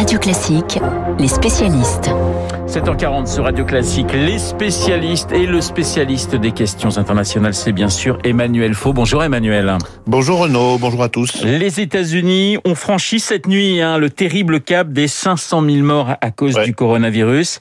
Radio Classique, les spécialistes. 7h40 sur Radio Classique, les spécialistes et le spécialiste des questions internationales, c'est bien sûr Emmanuel Faux. Bonjour Emmanuel. Bonjour Renaud, bonjour à tous. Les États-Unis ont franchi cette nuit hein, le terrible cap des 500 000 morts à cause du coronavirus.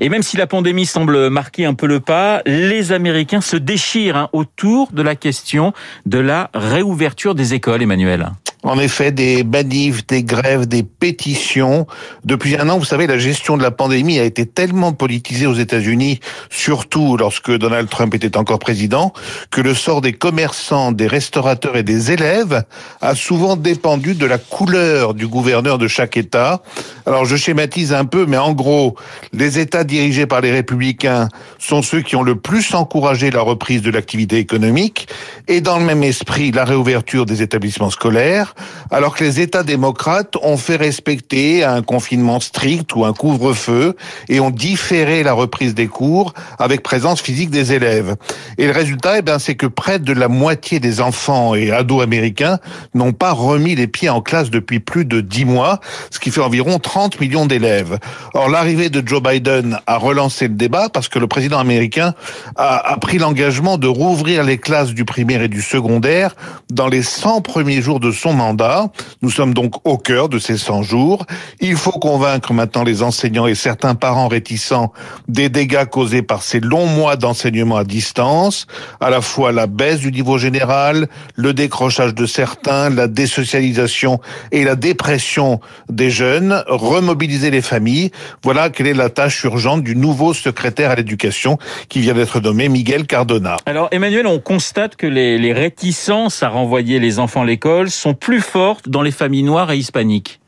Et même si la pandémie semble marquer un peu le pas, les Américains se déchirent hein, autour de la question de la réouverture des écoles, Emmanuel. En effet, des manifs, des grèves, des pétitions. Depuis un an, vous savez, la gestion de la pandémie a été tellement politisée aux États-Unis, surtout lorsque Donald Trump était encore président, que le sort des commerçants, des restaurateurs et des élèves a souvent dépendu de la couleur du gouverneur de chaque État. Alors je schématise un peu, mais en gros, les États dirigés par les républicains sont ceux qui ont le plus encouragé la reprise de l'activité économique et dans le même esprit la réouverture des établissements scolaires alors que les États démocrates ont fait respecter un confinement strict ou un couvre-feu et ont différé la reprise des cours avec présence physique des élèves. Et le résultat, eh bien, c'est que près de la moitié des enfants et ados américains n'ont pas remis les pieds en classe depuis plus de dix mois, ce qui fait environ 30 millions d'élèves. Or, l'arrivée de Joe Biden a relancé le débat parce que le président américain a, a pris l'engagement de rouvrir les classes du primaire et du secondaire dans les 100 premiers jours de son mandat. Nous sommes donc au cœur de ces 100 jours. Il faut convaincre maintenant les enseignants et certains parents réticents des dégâts causés par ces longs mois d'enseignement à distance, à la fois la baisse du niveau général, le décrochage de certains, la désocialisation et la dépression des jeunes, remobiliser les familles. Voilà quelle est la tâche urgente du nouveau secrétaire à l'éducation qui vient d'être nommé Miguel Cardona. Alors Emmanuel, on constate que les, les réticences à renvoyer les enfants à l'école sont plus forte dans les familles noires et hispaniques.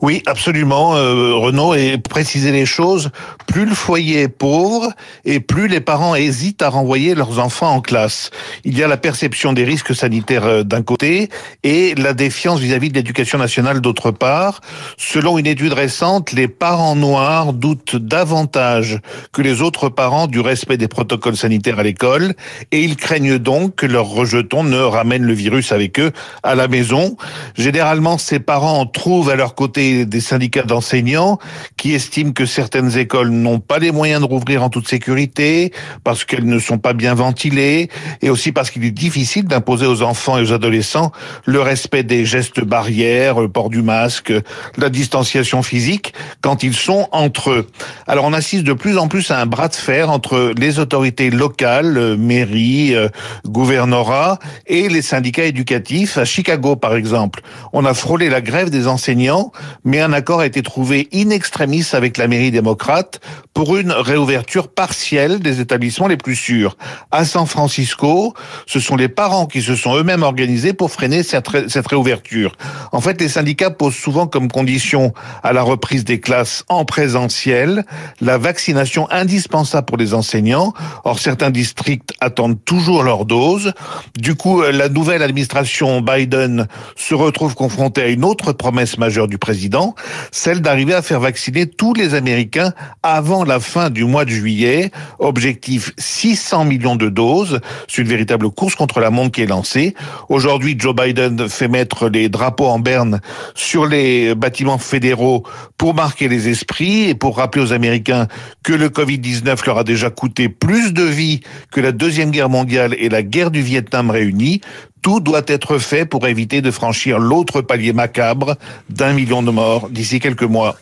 Oui, absolument, euh, Renaud, et préciser les choses, plus le foyer est pauvre et plus les parents hésitent à renvoyer leurs enfants en classe. Il y a la perception des risques sanitaires euh, d'un côté et la défiance vis-à-vis de l'éducation nationale d'autre part. Selon une étude récente, les parents noirs doutent davantage que les autres parents du respect des protocoles sanitaires à l'école et ils craignent donc que leurs rejetons ne ramènent le virus avec eux à la maison. Généralement, ces parents trouvent à leur côté des syndicats d'enseignants qui estiment que certaines écoles n'ont pas les moyens de rouvrir en toute sécurité parce qu'elles ne sont pas bien ventilées et aussi parce qu'il est difficile d'imposer aux enfants et aux adolescents le respect des gestes barrières, le port du masque, la distanciation physique quand ils sont entre eux. Alors on assiste de plus en plus à un bras de fer entre les autorités locales, mairie, euh, gouvernorat et les syndicats éducatifs. À Chicago par exemple, on a frôlé la grève des enseignants mais un accord a été trouvé in extremis avec la mairie démocrate pour une réouverture partielle des établissements les plus sûrs. À San Francisco, ce sont les parents qui se sont eux-mêmes organisés pour freiner cette, cette réouverture. En fait, les syndicats posent souvent comme condition à la reprise des classes en présentiel la vaccination indispensable pour les enseignants. Or, certains districts attendent toujours leur dose. Du coup, la nouvelle administration Biden se retrouve confrontée à une autre promesse majeure du président celle d'arriver à faire vacciner tous les Américains avant la fin du mois de juillet. Objectif 600 millions de doses. C'est une véritable course contre la montre qui est lancée. Aujourd'hui, Joe Biden fait mettre les drapeaux en berne sur les bâtiments fédéraux pour marquer les esprits et pour rappeler aux Américains que le Covid-19 leur a déjà coûté plus de vies que la Deuxième Guerre mondiale et la guerre du Vietnam réunies. Tout doit être fait pour éviter de franchir l'autre palier macabre d'un million de morts d'ici quelques mois.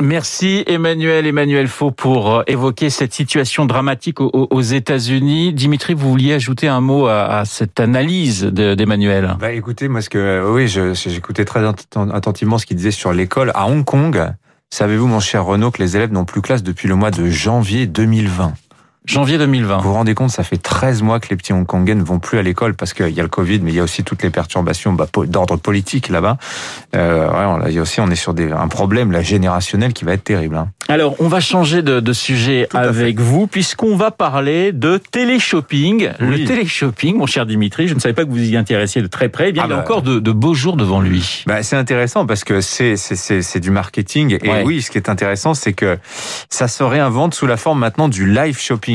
Merci Emmanuel, Emmanuel Faux pour euh, évoquer cette situation dramatique aux, États-Unis. Dimitri, vous vouliez ajouter un mot à, cette analyse d'Emmanuel? Bah écoutez, moi ce que oui, j'écoutais très attentivement ce qu'il disait sur l'école à Hong Kong. Savez-vous, mon cher Renaud, que les élèves n'ont plus classe depuis le mois de janvier 2020 Janvier 2020. Vous vous rendez compte, ça fait 13 mois que les petits Hongkongais ne vont plus à l'école parce qu'il y a le Covid, mais il y a aussi toutes les perturbations bah, d'ordre politique là-bas. Euh, ouais, il y a aussi, on est sur des, un problème là, générationnel qui va être terrible. Hein. Alors, on va changer de, de sujet avec vous, puisqu'on va parler de télé-shopping. Le télé-shopping, mon cher Dimitri, je ne savais pas que vous y intéressiez de très près. Eh bien, il y a ah bah. encore de, de, beaux jours devant lui. Bah, c'est intéressant parce que c'est c'est du marketing. Et oui, ce qui est intéressant, c'est que ça se réinvente sous la forme maintenant du live shopping.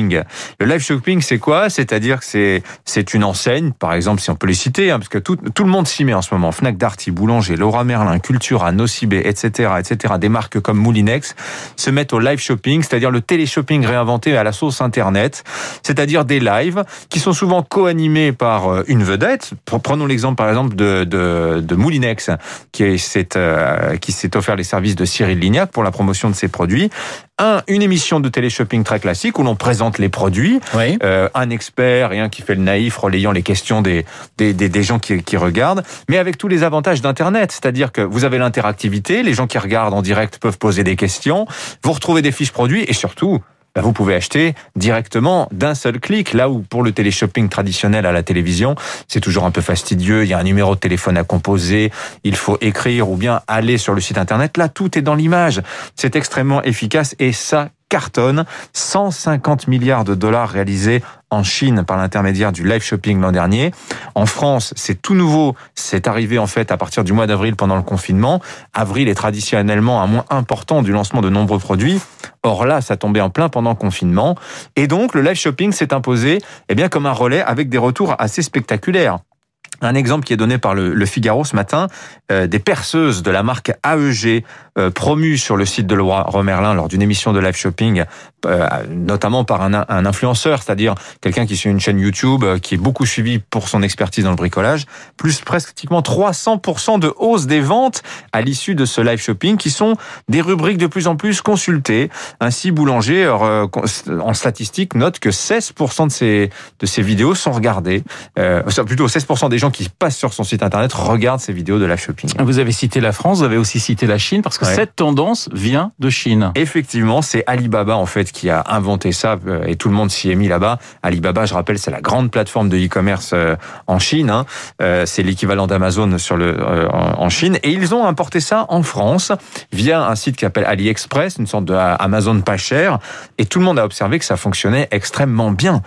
Le live shopping, c'est quoi? C'est-à-dire que c'est une enseigne, par exemple, si on peut les citer, hein, parce que tout, tout le monde s'y met en ce moment. Fnac Darty, Boulanger, Laura Merlin, Cultura, Nocibé, etc., etc. Des marques comme Moulinex se mettent au live shopping, c'est-à-dire le télé-shopping réinventé à la sauce internet, c'est-à-dire des lives qui sont souvent co-animés par euh, une vedette. Prenons l'exemple, par exemple, de, de, Moulinex, euh, qui s'est offert les services de Cyril Lignac pour la promotion de ses produits un, une émission de télé-shopping très classique où l'on présente les produits, euh, un expert et un qui fait le naïf relayant les questions des, des, des, des gens qui, qui, regardent, mais avec tous les avantages d'Internet, c'est-à-dire que vous avez l'interactivité, les gens qui regardent en direct peuvent poser des questions, vous retrouvez des fiches produits et surtout, bah, vous pouvez acheter directement d'un seul clic. Là où pour le téléshopping traditionnel à la télévision, c'est toujours un peu fastidieux. Il y a un numéro de téléphone à composer, il faut écrire ou bien aller sur le site internet. Là, tout est dans l'image. C'est extrêmement efficace et ça cartonne. 150 milliards de dollars réalisés en Chine par l'intermédiaire du live shopping l'an dernier. En France, c'est tout nouveau. C'est arrivé en fait à partir du mois d'avril pendant le confinement. Avril est traditionnellement un mois important du lancement de nombreux produits. Or là, ça tombait en plein pendant le confinement. Et donc, le live shopping s'est imposé, eh bien, comme un relais avec des retours assez spectaculaires. Un exemple qui est donné par le, Figaro ce matin, euh, des perceuses de la marque AEG euh, promues sur le site de Laura Romerlin lors d'une émission de live shopping, euh, notamment par un, influenceur, c'est-à-dire quelqu'un qui suit une chaîne YouTube, qui est beaucoup suivi pour son expertise dans le bricolage, plus pratiquement 300% de hausse des ventes à l'issue de ce live shopping, qui sont des rubriques de plus en plus consultées. Ainsi, Boulanger, en statistique, note que 16% de ces, de ces vidéos sont regardées. Plutôt 16% des gens qui passent sur son site internet regardent ces vidéos de live shopping. Vous avez cité la France, vous avez aussi cité la Chine, parce que cette tendance vient de Chine. Effectivement, c'est Alibaba en fait qui a inventé ça euh, et tout le monde s'y est mis là-bas. Alibaba, je rappelle, c'est la grande plateforme de e-commerce euh, en Chine. Hein. C'est l'équivalent d'Amazon sur le en Chine et ils ont importé ça en France via un site qui s'appelle AliExpress, une sorte de Amazon pas cher. Et tout le monde a observé que ça fonctionnait extrêmement bien.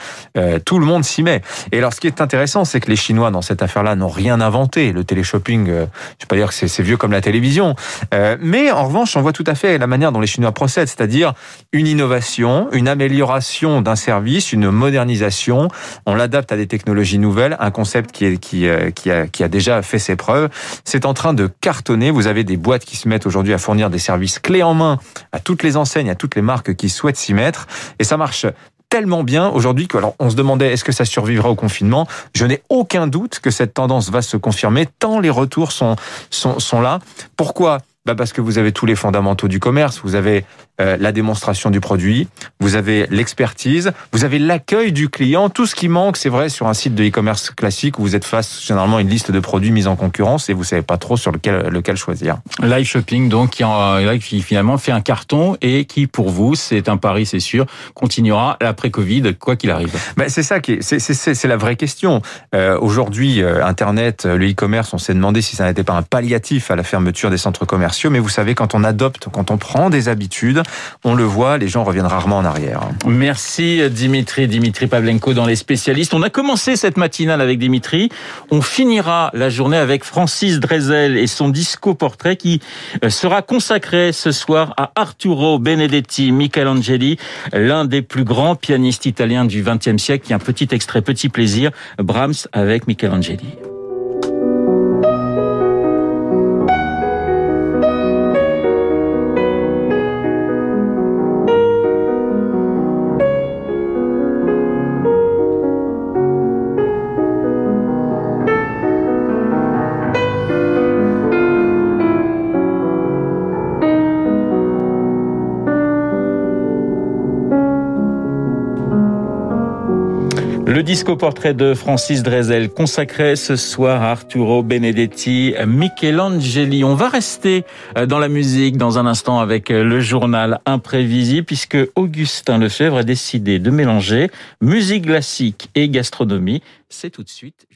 tout le monde s'y met. Et alors, ce qui est intéressant, c'est que les Chinois dans cette affaire-là n'ont rien inventé. Le téléshopping, euh, je ne vais pas dire que c'est vieux comme la télévision, euh, mais en revanche, on voit tout à fait la manière dont les Chinois procèdent, c'est-à-dire une innovation, une amélioration d'un service, une modernisation. On l'adapte à des technologies nouvelles, un concept qui, qui, euh, qui, a, qui a déjà fait ses preuves. C'est en train de cartonner. Vous avez des boîtes qui se mettent aujourd'hui à fournir des services clés en main à toutes les enseignes, à toutes les marques qui souhaitent s'y mettre, et ça marche tellement bien aujourd'hui que alors on se demandait est-ce que ça survivra au confinement? Je n'ai aucun doute que cette tendance va se confirmer tant les retours sont sont, sont là. Pourquoi? Bah parce que vous avez tous les fondamentaux du commerce, vous avez euh, la démonstration du produit, vous avez l'expertise, vous avez l'accueil du client, tout ce qui manque, c'est vrai, sur un site de e-commerce classique où vous êtes face généralement à une liste de produits mis en concurrence et vous savez pas trop sur lequel, lequel choisir. Live shopping, donc, qui, en, qui finalement fait un carton et qui, pour vous, c'est un pari, c'est sûr, continuera après Covid, quoi qu'il arrive. Ben, c'est ça qui est, c'est, c'est, c'est la vraie question. Euh, aujourd'hui, euh, Internet, le e-commerce, on s'est demandé si ça n'était pas un palliatif à la fermeture des centres commerciaux, mais vous savez, quand on adopte, quand on prend des habitudes, on le voit, les gens reviennent rarement en arrière. Merci Dimitri, Dimitri Pavlenko dans les spécialistes. On a commencé cette matinale avec Dimitri. On finira la journée avec Francis Drezel et son disco portrait qui euh, sera consacré ce soir à Arturo Benedetti Michelangeli, l'un des plus grands pianistes italiens du XXe siècle. Qui a un petit extrait, petit plaisir, Brahms avec Michelangeli. Le disco portrait de Francis Drezel consacré ce soir à Arturo Benedetti, Michelangeli. On va rester euh, dans la musique dans un instant avec euh, le journal imprévisible puisque Augustin Lefebvre a décidé de mélanger musique classique et gastronomie. C'est tout de suite